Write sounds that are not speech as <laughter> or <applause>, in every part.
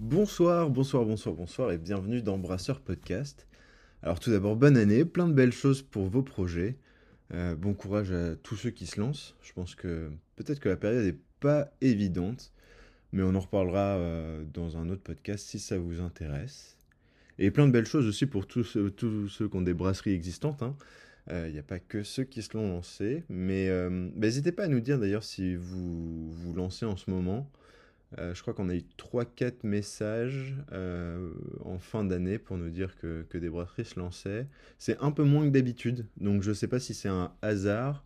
Bonsoir, bonsoir, bonsoir, bonsoir et bienvenue dans Brasseur Podcast. Alors tout d'abord, bonne année, plein de belles choses pour vos projets. Euh, bon courage à tous ceux qui se lancent. Je pense que peut-être que la période n'est pas évidente, mais on en reparlera euh, dans un autre podcast si ça vous intéresse. Et plein de belles choses aussi pour tous, ceux- qui ont des brasseries existantes. hein. Euh, Il n'y a pas que ceux qui se l'ont lancé, mais euh, bah, n'hésitez pas à nous dire d'ailleurs si vous vous lancez en ce moment. Euh, je crois qu'on a eu trois quatre messages euh, en fin d'année pour nous dire que, des brasseries se lançaient. C'est un peu moins que d'habitude, donc je ne sais pas si c'est un hasard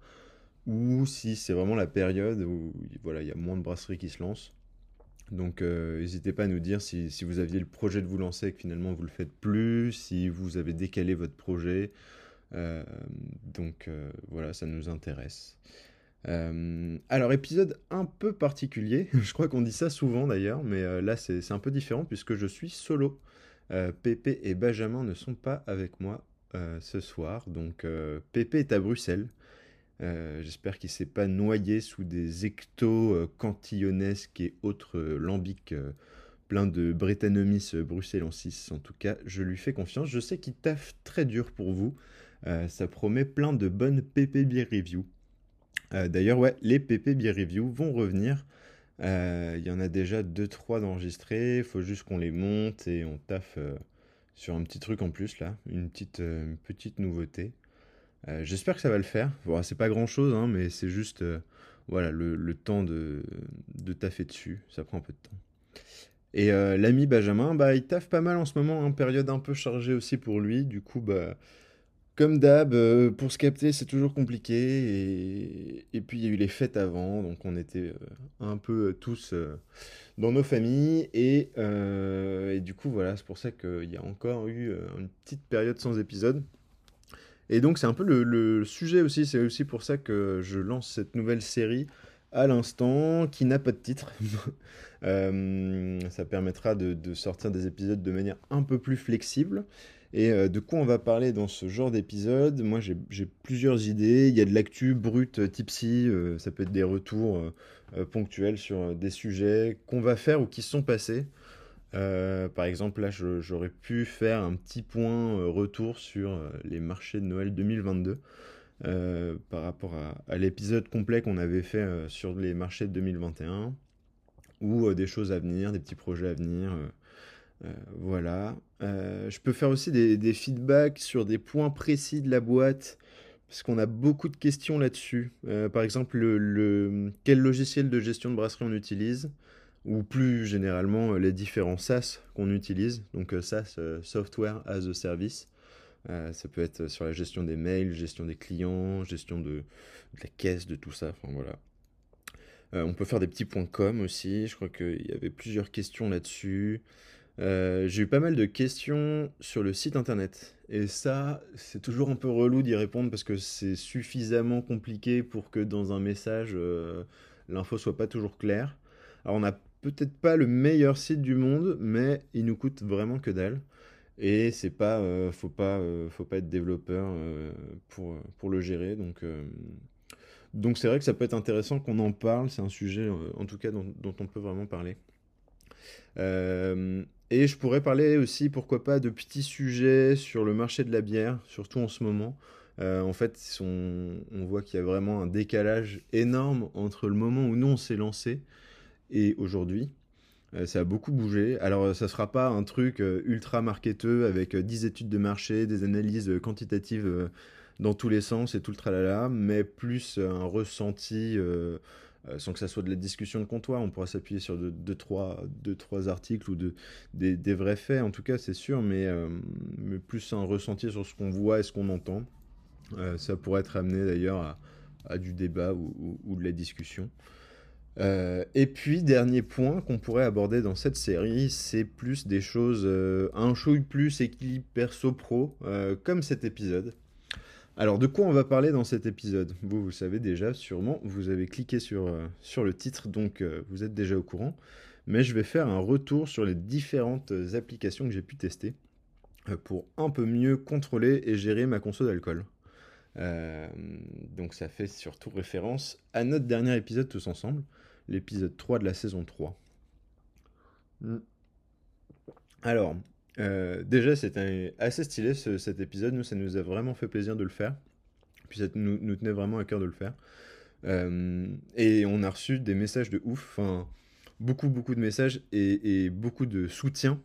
ou si c'est vraiment la période où il y a moins de brasseries qui se lancent. Donc euh, n'hésitez pas à nous dire si, si vous aviez le projet de vous lancer et que finalement vous le faites plus, si vous avez décalé votre projet. Donc voilà, ça nous intéresse. Euh, alors, épisode un peu particulier, <laughs> je crois qu'on dit ça souvent d'ailleurs, mais euh, là c'est un peu différent puisque je suis solo. Euh, Pépé et Benjamin ne sont pas avec moi ce soir, donc Pépé est à Bruxelles. J'espère qu'il s'est pas noyé sous des ectos cantillonnesques et autres lambics pleins de Brettanomyces bruxellensis. En tout cas, je lui fais confiance. Je sais qu'il taffe très dur pour vous. Ça promet plein de bonnes PP Beer Review. Euh, D'ailleurs, ouais, les PP Beer Review vont revenir. Euh, Il y en a déjà deux trois d'enregistrés. Il faut juste qu'on les monte et on taffe euh, sur un petit truc en plus là, une petite, une petite nouveauté. J'espère que ça va le faire. Bon, c'est pas grand chose, hein, mais c'est juste voilà, le, temps de, de taffer dessus. Ça prend un peu de temps. Et l'ami Benjamin, bah, il taffe pas mal en ce moment, hein, période un peu chargée aussi pour lui. Du coup, bah, comme d'hab, euh, pour se capter, c'est toujours compliqué. Et, puis, il y a eu les fêtes avant, donc on était euh, un peu euh, tous dans nos familles. Et, du coup, voilà, c'est pour ça qu'il y a encore eu une petite période sans épisode. Et donc, c'est un peu le, sujet aussi. C'est aussi pour ça que je lance cette nouvelle série à l'instant, qui n'a pas de titre. <laughs> Ça permettra de, de sortir des épisodes de manière un peu plus flexible. Et euh, de quoi on va parler dans ce genre d'épisode? Moi, j'ai plusieurs idées. Il y a de l'actu brute, euh, tipsy. euh, ça peut être des retours ponctuels sur des sujets qu'on va faire ou qui sont passés. Par exemple, là, j'aurais pu faire un petit point retour sur les marchés de Noël 2022 euh, par rapport à, à l'épisode complet qu'on avait fait sur les marchés de 2021 ou des choses à venir, des petits projets à venir. Euh, voilà. Euh, je peux faire aussi des, feedbacks sur des points précis de la boîte, parce qu'on a beaucoup de questions là-dessus. Euh, par exemple, le, quel logiciel de gestion de brasserie on utilise, ou plus généralement les différents SaaS qu'on utilise. Donc SaaS, Software as a Service. Ça peut être sur la gestion des mails, gestion des clients, gestion de, de la caisse, de tout ça. Enfin voilà. On peut faire des petits points com aussi. Je crois qu'il y avait plusieurs questions là-dessus. Euh, j'ai eu pas mal de questions sur le site internet. Et ça, c'est toujours un peu relou d'y répondre parce que c'est suffisamment compliqué pour que dans un message, euh, l'info soit pas toujours claire. Alors, on n'a peut-être pas le meilleur site du monde, mais il nous coûte vraiment que dalle. Et c'est pas, euh, faut pas, faut pas être développeur pour, pour le gérer. Donc, donc c'est vrai que ça peut être intéressant qu'on en parle. C'est un sujet, en tout cas, dont, on peut vraiment parler. Et je pourrais parler aussi, pourquoi pas, de petits sujets sur le marché de la bière, surtout en ce moment. Euh, en fait, on, voit qu'il y a vraiment un décalage énorme entre le moment où nous on s'est lancé et aujourd'hui. Euh, ça a beaucoup bougé. Alors, euh, ça sera pas un truc ultra marketeux avec euh, 10 études de marché, des analyses quantitatives dans tous les sens et tout le tralala, mais plus un ressenti euh, sans que ça soit de la discussion de comptoir. On pourra s'appuyer sur deux, deux, trois, deux, trois articles ou de, des, vrais faits, en tout cas, c'est sûr, mais, euh, mais plus un ressenti sur ce qu'on voit et ce qu'on entend. Euh, ça pourrait être amené d'ailleurs à, du débat ou, ou- de la discussion. Et puis, dernier point qu'on pourrait aborder dans cette série, c'est plus des choses un chouille plus équilibre perso-pro, comme cet épisode. Alors, de quoi on va parler dans cet épisode? Vous, vous le savez déjà, sûrement, vous avez cliqué sur, euh, sur le titre, donc euh, vous êtes déjà au courant. Mais je vais faire un retour sur les différentes applications que j'ai pu tester euh, pour un peu mieux contrôler et gérer ma conso d'alcool. Euh, donc ça fait surtout référence à notre dernier épisode tous ensemble, l'épisode 3 de la saison 3. Mm. Alors, déjà, c'était assez stylé cet épisode. Nous, ça nous a vraiment fait plaisir de le faire. Puis ça nous, tenait vraiment à cœur de le faire. et on a reçu des messages de ouf. Enfin, beaucoup, beaucoup de messages et, beaucoup de soutien.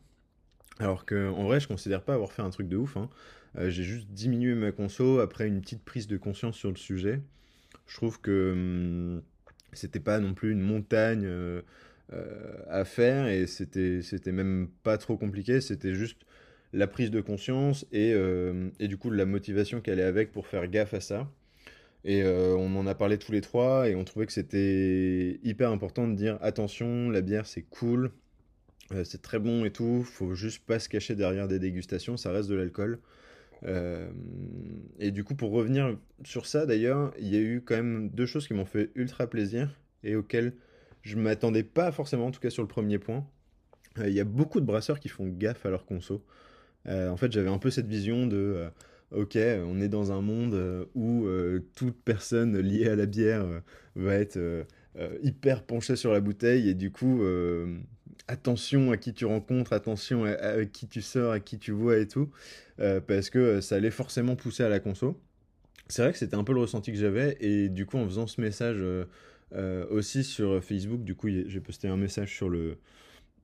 Alors qu'en vrai, je considère pas avoir fait un truc de ouf. Hein. Euh, j'ai juste diminué ma conso après une petite prise de conscience sur le sujet. Je trouve que hum, c'était pas non plus une montagne euh, euh, à faire et c'était c'était même pas trop compliqué. C'était juste la prise de conscience et, et du coup la motivation qu'elle est avec pour faire gaffe à ça. Et on en a parlé tous les trois et on trouvait que c'était hyper important de dire attention, la bière c'est cool, c'est très bon et tout, faut juste pas se cacher derrière des dégustations, ça reste de l'alcool. Euh, et du coup, pour revenir sur ça, d'ailleurs, il y a eu quand même deux choses qui m'ont fait ultra plaisir et auxquelles je m'attendais pas forcément, en tout cas sur le premier point. Euh, il y a beaucoup de brasseurs qui font gaffe à leur conso. Euh, en fait, j'avais un peu cette vision de ok, on est dans un monde où toute personne liée à la bière va être hyper penchée sur la bouteille et du coup, attention à qui tu rencontres, attention à, qui tu sors, à qui tu vois et tout, euh, parce que euh, ça allait forcément pousser à la conso. C'est vrai que c'était un peu le ressenti que j'avais, et du coup, en faisant ce message euh, aussi sur Facebook, du coup, j'ai posté un message sur le,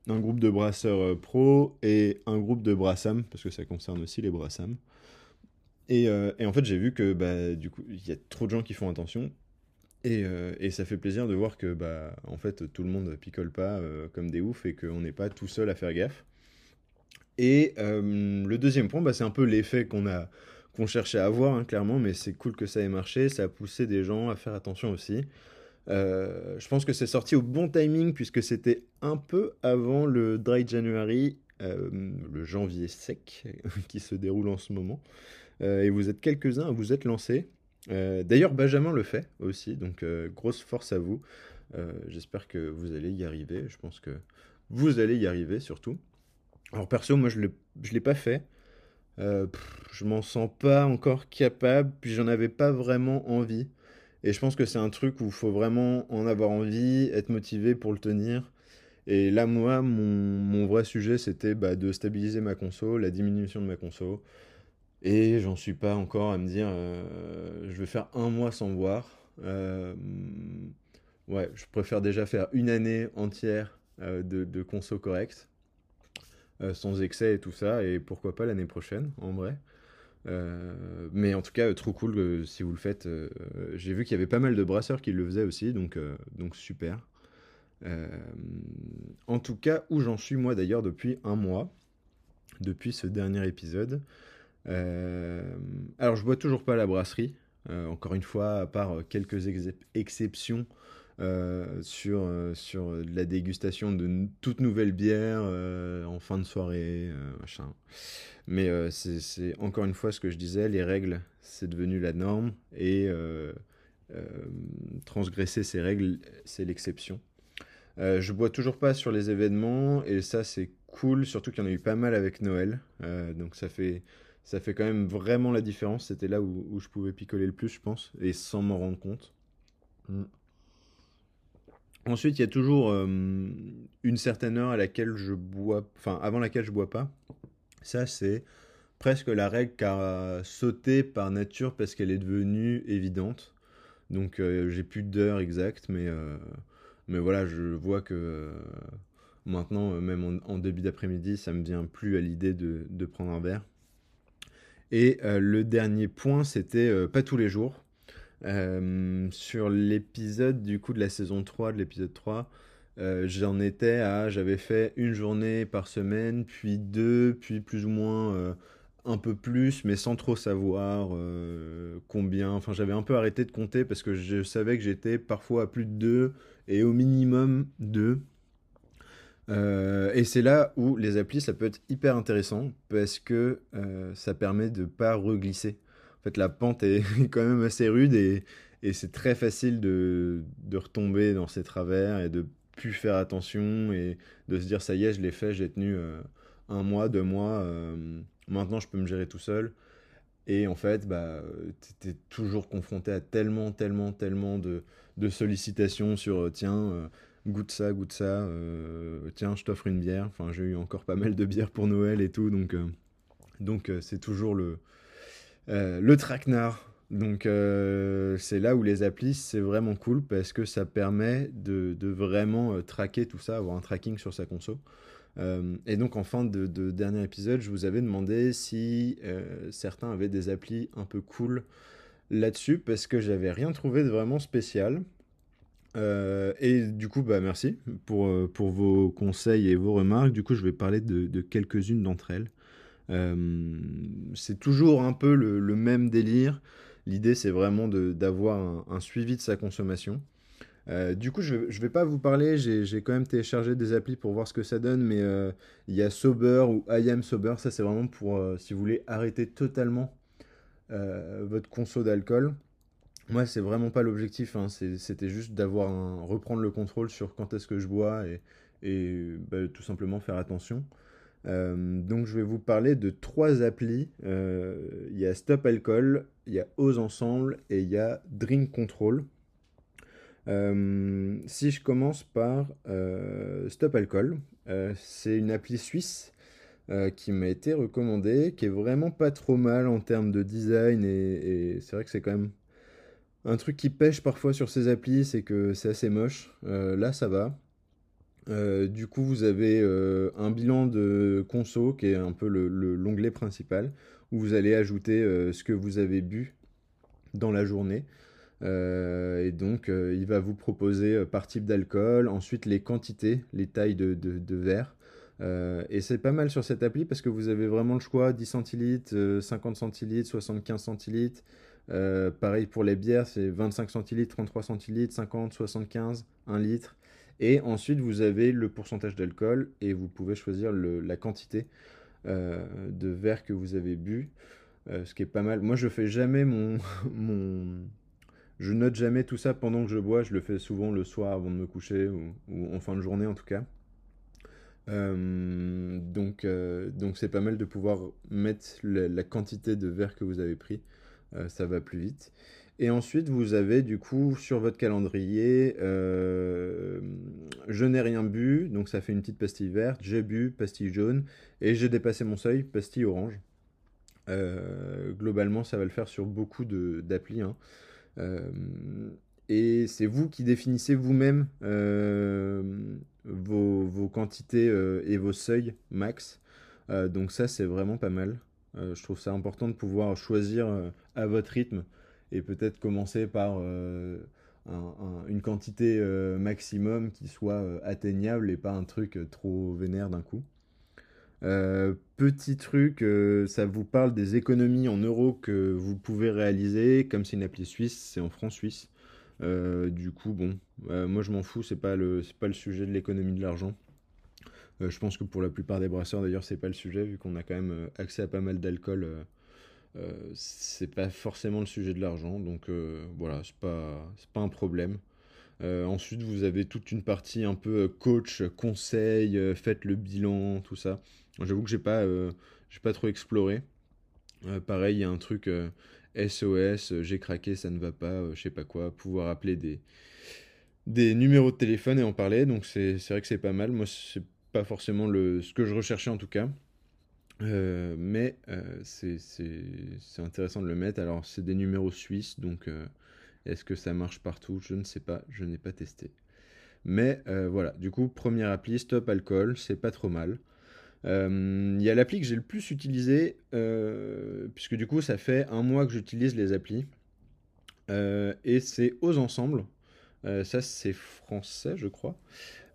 un groupe de brasseurs pro et un groupe de brassam, parce que ça concerne aussi les brassam. Et, et en fait, j'ai vu que bah, du coup, il y a trop de gens qui font attention, euh, et, ça fait plaisir de voir que, bah, en fait, tout le monde picole pas euh, comme des oufs et qu'on n'est pas tout seul à faire gaffe. Et euh, le deuxième point, bah, c'est un peu l'effet qu'on a cherchait à avoir, hein, clairement, mais c'est cool que ça ait marché. Ça a poussé des gens à faire attention aussi. Je pense que c'est sorti au bon timing puisque c'était un peu avant le Dry January, le janvier sec <laughs> qui se déroule en ce moment. et vous êtes quelques-uns à vous être lancés. Euh, d'ailleurs, Benjamin le fait aussi, donc euh, grosse force à vous. Euh, j'espère que vous allez y arriver. Je pense que vous allez y arriver surtout. Alors perso, moi je ne l'ai pas fait. je m'en sens pas encore capable, puis j'en avais pas vraiment envie. Et je pense que c'est un truc où il faut vraiment en avoir envie, être motivé pour le tenir. Et là, moi, mon, vrai sujet, c'était bah, de stabiliser ma conso, la diminution de ma conso. Et j'en suis pas encore à me dire, euh, je vais faire un mois sans boire. Euh, ouais, je préfère déjà faire une année entière euh, de, de, conso correct, sans excès et tout ça, et pourquoi pas l'année prochaine, en vrai. Mais en tout cas, trop cool si vous le faites. J'ai vu qu'il y avait pas mal de brasseurs qui le faisaient aussi, donc, donc super. en tout cas, où j'en suis moi d'ailleurs depuis un mois, depuis ce dernier épisode. Euh, alors, je bois toujours pas la brasserie. Euh, encore une fois, à part quelques exceptions euh, sur, sur la dégustation de toute nouvelle bière en fin de soirée, machin. Mais c'est encore une fois ce que je disais, les règles, c'est devenu la norme et transgresser ces règles, c'est l'exception. je bois toujours pas sur les événements et ça c'est cool, surtout qu'il y en a eu pas mal avec Noël. donc ça fait ça fait quand même vraiment la différence. C'était là où, je pouvais picoler le plus, je pense, et sans m'en rendre compte. Mm. Ensuite, il y a toujours euh, une certaine heure à laquelle je bois, enfin avant laquelle je bois pas. Ça, c'est presque la règle qui a sauté par nature parce qu'elle est devenue évidente. Donc, euh, j'ai plus d'heure exacte, mais euh, voilà, je vois que maintenant, même en, début d'après-midi, ça me vient plus à l'idée de, prendre un verre. Et le dernier point, c'était pas tous les jours. Euh, sur l'épisode du coup de la saison 3, de l'épisode 3, j'en étais à, j'avais fait une journée par semaine, puis deux, puis plus ou moins un peu plus, mais sans trop savoir combien. Enfin, j'avais un peu arrêté de compter parce que je savais que j'étais parfois à plus de deux et au minimum deux. Euh, et c'est là où les applis, ça peut être hyper intéressant parce que euh, ça permet de pas reglisser. Fait, la pente <laughs> est quand même assez rude et, c'est très facile de, retomber dans ses travers et de plus faire attention et de se dire ça y est, je l'ai fait, j'ai tenu euh, un mois, deux mois, maintenant je peux me gérer tout seul. Et en fait, bah, tu es toujours confronté à tellement, tellement, tellement de, sollicitations sur tiens goûte ça, goûte ça, tiens, je t'offre une bière. Enfin, j'ai eu encore pas mal de bières pour Noël et tout, donc donc c'est toujours le le traquenard. Donc c'est là où les applis c'est vraiment cool parce que ça permet de, vraiment traquer tout ça, avoir un tracking sur sa conso. Euh, et donc en fin de, dernier épisode, je vous avais demandé si euh, certains avaient des applis un peu cool là-dessus, parce que j'avais rien trouvé de vraiment spécial. Euh, et du coup, bah, merci pour, pour vos conseils et vos remarques. Du coup, je vais parler de, quelques-unes d'entre elles. C'est toujours un peu le, même délire. L'idée, c'est vraiment d'avoir un, suivi de sa consommation. Euh, du coup, je ne vais pas vous parler, j'ai quand même téléchargé des applis pour voir ce que ça donne, mais euh, il y a Sober ou I Am Sober, ça c'est vraiment pour euh, si vous voulez arrêter totalement votre conso d'alcool. Moi, c'est vraiment pas l'objectif, hein. c'était juste d'avoir reprendre le contrôle sur quand est-ce que je bois et, bah, tout simplement faire attention. Donc, je vais vous parler de trois applis. Il y a Stop Alcool, il y a Ose Ensemble et il y a Drink Control. Euh, si je commence par euh, Stop Alcool, euh, c'est une appli suisse qui m'a été recommandée, qui est vraiment pas trop mal en termes de design et, c'est vrai que c'est quand même un truc qui pêche parfois sur ces applis, c'est que c'est assez moche. là, ça va. Du coup, vous avez un bilan de conso qui est un peu l'onglet principal où vous allez ajouter ce que vous avez bu dans la journée. Euh, et donc, euh, il va vous proposer euh, par type d'alcool, ensuite les quantités, les tailles de, de, verre. et c'est pas mal sur cette appli parce que vous avez vraiment le choix 10 centilitres, 50 centilitres, 75 centilitres. pareil pour les bières, c'est 25 centilitres, 33 centilitres, 50, 75, 1 litre. Et ensuite, vous avez le pourcentage d'alcool et vous pouvez choisir la quantité de verre que vous avez bu. ce qui est pas mal. Moi, je fais jamais <laughs> mon, je note jamais tout ça pendant que je bois, je le fais souvent le soir avant de me coucher ou, en fin de journée en tout cas. Euh, donc euh, c'est pas mal de pouvoir mettre la, quantité de verre que vous avez pris, euh, ça va plus vite. Et ensuite vous avez du coup sur votre calendrier, je n'ai rien bu, donc ça fait une petite pastille verte, j'ai bu pastille jaune et j'ai dépassé mon seuil pastille orange. globalement ça va le faire sur beaucoup d'applis. Hein. Euh, et c'est vous qui définissez vous-même euh, vos, quantités euh, et vos seuils max. donc ça, c'est vraiment pas mal. je trouve ça important de pouvoir choisir à votre rythme et peut-être commencer par une quantité maximum qui soit atteignable et pas un truc trop vénère d'un coup. Euh, petit truc, euh, ça vous parle des économies en euros que vous pouvez réaliser. Comme c'est une appli suisse, c'est en francs suisses. Euh, du coup, bon, moi je m'en fous, c'est pas le, pas le sujet de l'économie de l'argent. je pense que pour la plupart des brasseurs, d'ailleurs, c'est pas le sujet, vu qu'on a quand même accès à pas mal d'alcool. C'est pas forcément le sujet de l'argent, donc voilà, c'est pas, pas un problème. ensuite, vous avez toute une partie un peu coach, conseil, faites le bilan, tout ça. J'avoue que j'ai pas, euh, j'ai pas trop exploré. Euh, pareil, il y a un truc SOS, euh, j'ai craqué, ça ne va pas, je sais pas quoi, pouvoir appeler des, des numéros de téléphone et en parler. Donc c'est vrai que c'est pas mal. Moi, c'est pas forcément le, ce que je recherchais en tout cas. Mais c'est intéressant de le mettre. Alors, c'est des numéros suisses, donc est-ce que ça marche partout? Je ne sais pas, je n'ai pas testé. Mais voilà, du coup, première appli, Stop Alcool, c'est pas trop mal. Euh, il y a l'appli que j'ai le plus utilisé, euh, puisque du coup ça fait un mois que j'utilise les applis. Euh, et c'est aux ensembles. ça c'est français je crois.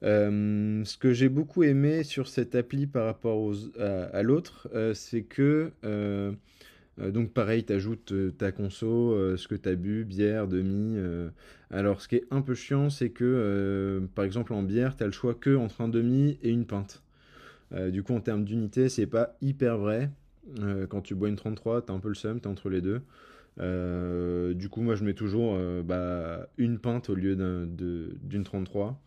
Ce que j'ai beaucoup aimé sur cette appli par rapport à, l'autre, c'est que donc pareil, tu ajoutes ta conso, ce que tu as bu, bière, demi. alors ce qui est un peu chiant, c'est que par exemple en bière, tu as le choix que entre un demi et une pinte. Euh, du coup, en termes d'unité, c'est pas hyper vrai. Euh, quand tu bois une 33, t'as un peu le seum, t'es entre les deux. Euh, du coup, moi, je mets toujours bah, une pinte au lieu d'une 33.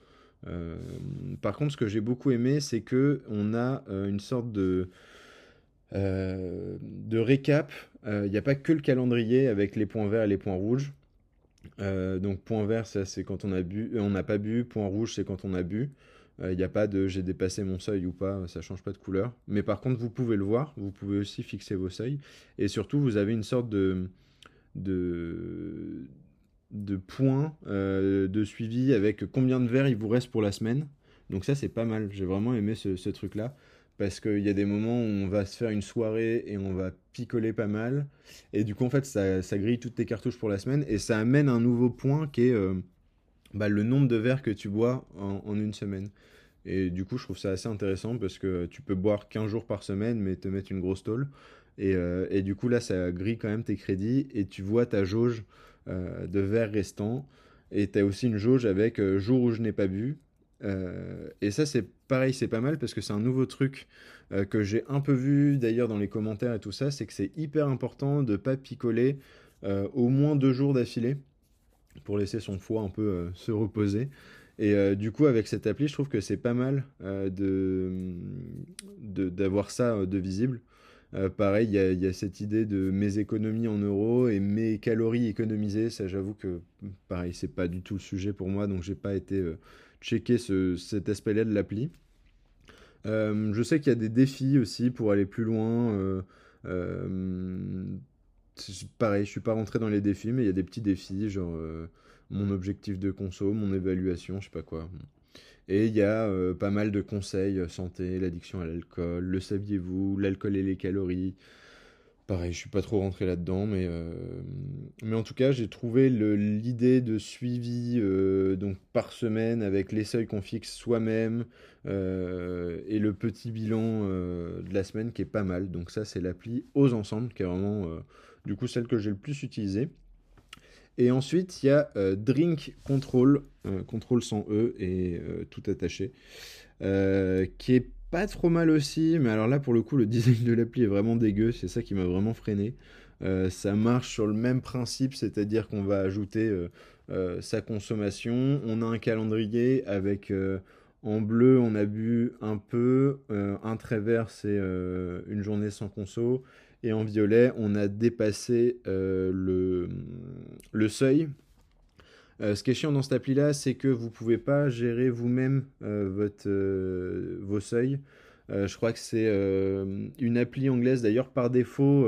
Par contre, ce que j'ai beaucoup aimé, c'est que on a une sorte de de récap. Il n'y a pas que le calendrier avec les points verts et les points rouges. donc point vert, ça c'est quand on a bu, on n'a pas bu. Point rouge, c'est quand on a bu. Il n'y a pas de j'ai dépassé mon seuil ou pas, ça change pas de couleur. Mais par contre, vous pouvez le voir, vous pouvez aussi fixer vos seuils. Et surtout, vous avez une sorte de, de, de points de suivi avec combien de verres il vous reste pour la semaine. Donc ça, c'est pas mal. J'ai vraiment aimé ce, truc-là. Parce qu'il y a des moments où on va se faire une soirée et on va picoler pas mal. Et du coup, en fait, ça, grille toutes tes cartouches pour la semaine. Et ça amène un nouveau point qui est euh, bah, le nombre de verres que tu bois en, une semaine. Et du coup, je trouve ça assez intéressant parce que tu peux boire 15 jours par semaine, mais te mettre une grosse tôle. Et, euh, et du coup, là, ça grille quand même tes crédits et tu vois ta jauge euh, de verres restants. Et tu as aussi une jauge avec jour où je n'ai pas bu euh, et ça, c'est pareil, c'est pas mal parce que c'est un nouveau truc euh, que j'ai un peu vu d'ailleurs dans les commentaires et tout ça, c'est que c'est hyper important de pas picoler euh, au moins deux jours d'affilée pour laisser son foie un peu se reposer. Et du coup, avec cette appli, je trouve que c'est pas mal de d'avoir ça de visible. Pareil, il y, y, a cette idée de mes économies en euros et mes calories économisées. Ça, j'avoue que pareil, c'est pas du tout le sujet pour moi, donc j'ai pas été checker cet aspect-là de l'appli. Euh, je sais qu'il y a des défis aussi pour aller plus loin. Euh, euh, pareil, je suis pas rentré dans les défis, mais il y a des petits défis, genre mon objectif de conso, mon évaluation, je sais pas quoi. Et il y a pas mal de conseils santé, l'addiction à l'alcool, le saviez-vous, l'alcool et les calories, Pareil, je suis pas trop rentré là-dedans, mais, euh, en tout cas, j'ai trouvé l'idée de suivi euh, donc par semaine avec les seuils qu'on fixe soi-même euh, et le petit bilan de la semaine qui est pas mal. Donc ça, c'est l'appli aux ensembles qui est vraiment du coup celle que j'ai le plus utilisée. Et ensuite, il y a Drink Control, contrôle sans E et tout attaché, qui est pas trop mal aussi, mais alors là pour le coup le <laughs> design de l'appli est vraiment dégueu, c'est ça qui m'a vraiment freiné. Euh, ça marche sur le même principe, c'est-à-dire qu'on va ajouter euh, euh, sa consommation. On a un calendrier avec en bleu on a bu un peu, un trait vert c'est une journée sans conso, et en violet on a dépassé le, le seuil euh, ce qui est chiant dans cette appli-là, c'est que vous ne pouvez pas gérer vous-même euh, euh, vos seuils. je crois que c'est une appli anglaise, d'ailleurs par défaut,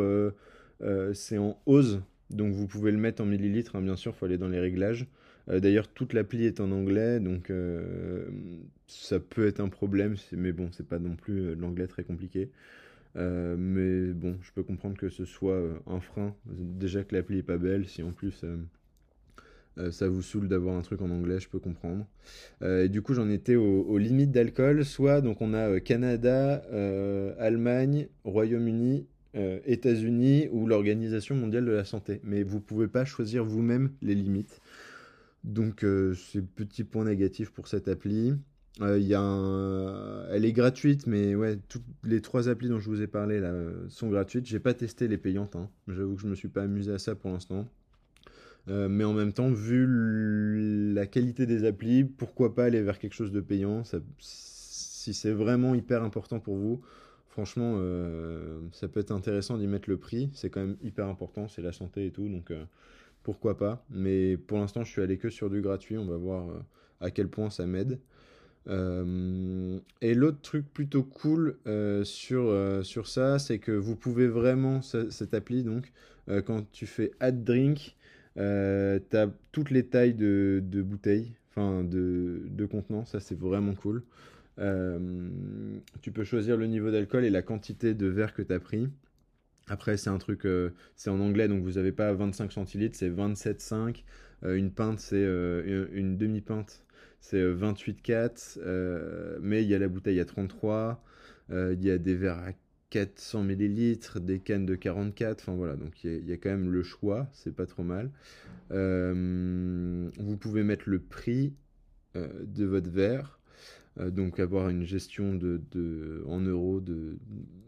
c'est en ose, donc vous pouvez le mettre en millilitres, hein, bien sûr, il faut aller dans les réglages. d'ailleurs, toute l'appli est en anglais, donc ça peut être un problème, mais bon, c'est pas non plus l'anglais très compliqué. Mais bon, je peux comprendre que ce soit un frein. Déjà que l'appli est pas belle, si en plus euh, ça vous saoule d'avoir un truc en anglais, je peux comprendre. Euh, et du coup, j'en étais aux, limites d'alcool. Soit, donc, on a euh, Canada, Allemagne, Royaume-Uni, États-Unis ou l'Organisation mondiale de la santé. Mais vous pouvez pas choisir vous-même les limites. Donc, c'est petit point négatif pour cette appli. A Elle est gratuite, mais ouais, toutes les trois applis dont je vous ai parlé là sont gratuites. J'ai pas testé les payantes. Hein. J'avoue que je me suis pas amusé à ça pour l'instant. Euh, mais en même temps, vu la qualité des applis, pourquoi pas aller vers quelque chose de payant? Si c'est vraiment hyper important pour vous, franchement, euh, ça peut être intéressant d'y mettre le prix. C'est quand même hyper important, c'est la santé et tout, donc euh, pourquoi pas? Mais pour l'instant, je suis allé que sur du gratuit, on va voir à quel point ça m'aide. Et l'autre truc plutôt cool sur, sur ça, c'est que vous pouvez vraiment, cette appli, donc, quand tu fais Add Drink, euh, tu as toutes les tailles de, bouteilles, enfin de, de contenants, ça c'est vraiment cool. Euh, tu peux choisir le niveau d'alcool et la quantité de verre que tu as pris. Après, c'est un truc, euh, c'est en anglais, donc vous n'avez pas 25 centilitres, c'est 27,5. une pinte, c'est une demi-pinte, c'est 28,4. mais il y a la bouteille à 33. Il y a des verres à 400 millilitres, des cannes de 44, enfin voilà, donc il y, a quand même le choix, c'est pas trop mal. Euh, vous pouvez mettre le prix euh, de votre verre, euh, donc avoir une gestion de, en euros de,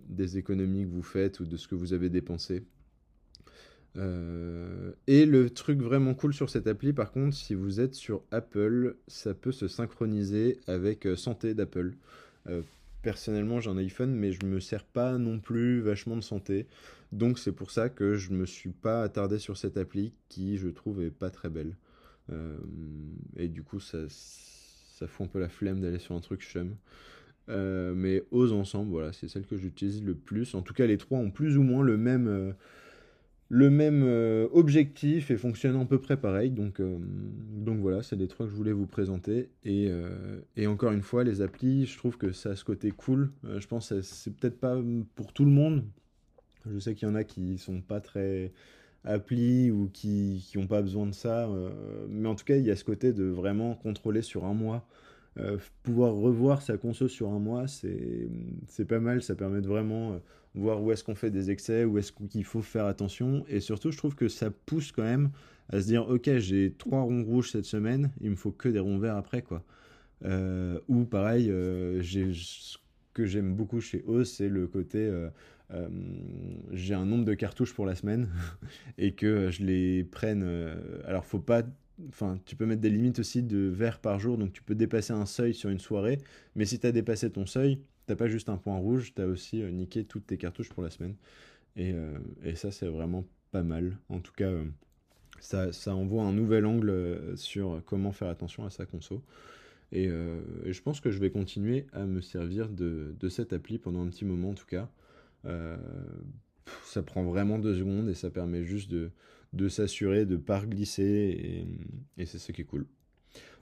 des économies que vous faites ou de ce que vous avez dépensé. Et le truc vraiment cool sur cette appli, par contre, si vous êtes sur Apple, ça peut se synchroniser avec Santé d'Apple personnellement j'ai un iPhone, mais je me sers pas non plus vachement de santé. Donc c'est pour ça que je me suis pas attardé sur cette appli qui je trouve est pas très belle. Euh, et du coup ça, fout un peu la flemme d'aller sur un truc chum. Euh, mais aux ensemble, voilà, c'est celle que j'utilise le plus. En tout cas, les trois ont plus ou moins le même, euh, le même euh, objectif et fonctionnent à peu près pareil. Donc, donc voilà, c'est les trois que je voulais vous présenter. Et, et, encore une fois, les applis, je trouve que ça a ce côté cool. je pense que c'est peut-être pas pour tout le monde. Je sais qu'il y en a qui sont pas très applis ou qui n'ont pas besoin de ça. mais en tout cas, il y a ce côté de vraiment contrôler sur un mois euh, pouvoir revoir sa console sur un mois, c'est pas mal, ça permet de vraiment euh, voir où est-ce qu'on fait des excès, où est-ce qu'il faut faire attention, et surtout je trouve que ça pousse quand même à se dire ok j'ai trois ronds rouges cette semaine, il me faut que des ronds verts après quoi. Euh, ou pareil, ce que j'aime beaucoup chez Oz, c'est le côté j'ai un nombre de cartouches pour la semaine <laughs> et que je les prenne. alors faut pas Enfin, tu peux mettre des limites aussi de verres par jour, donc tu peux dépasser un seuil sur une soirée. Mais si tu as dépassé ton seuil, t'as pas juste un point rouge, tu as aussi euh, niqué toutes tes cartouches pour la semaine. Et, euh, et ça, c'est vraiment pas mal. En tout cas, euh, ça, envoie un nouvel angle sur comment faire attention à sa conso. Et, je pense que je vais continuer à me servir de, cette appli pendant un petit moment en tout cas. ça prend vraiment deux secondes et ça permet juste de, s'assurer de ne pas glisser et, c'est ce qui est cool.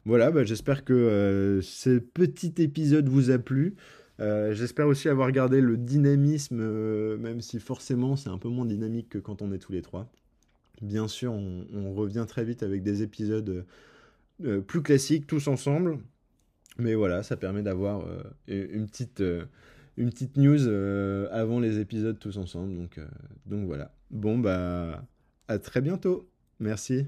Voilà, bah, j'espère que ce petit épisode vous a plu. Euh, j'espère aussi avoir gardé le dynamisme, euh, même si forcément c'est un peu moins dynamique que quand on est tous les trois. Bien sûr, on, revient très vite avec des épisodes plus classiques tous ensemble. Mais voilà, ça permet d'avoir une, petite, une petite news avant les épisodes tous ensemble. Donc, donc voilà. Bon, bah à très bientôt. Merci.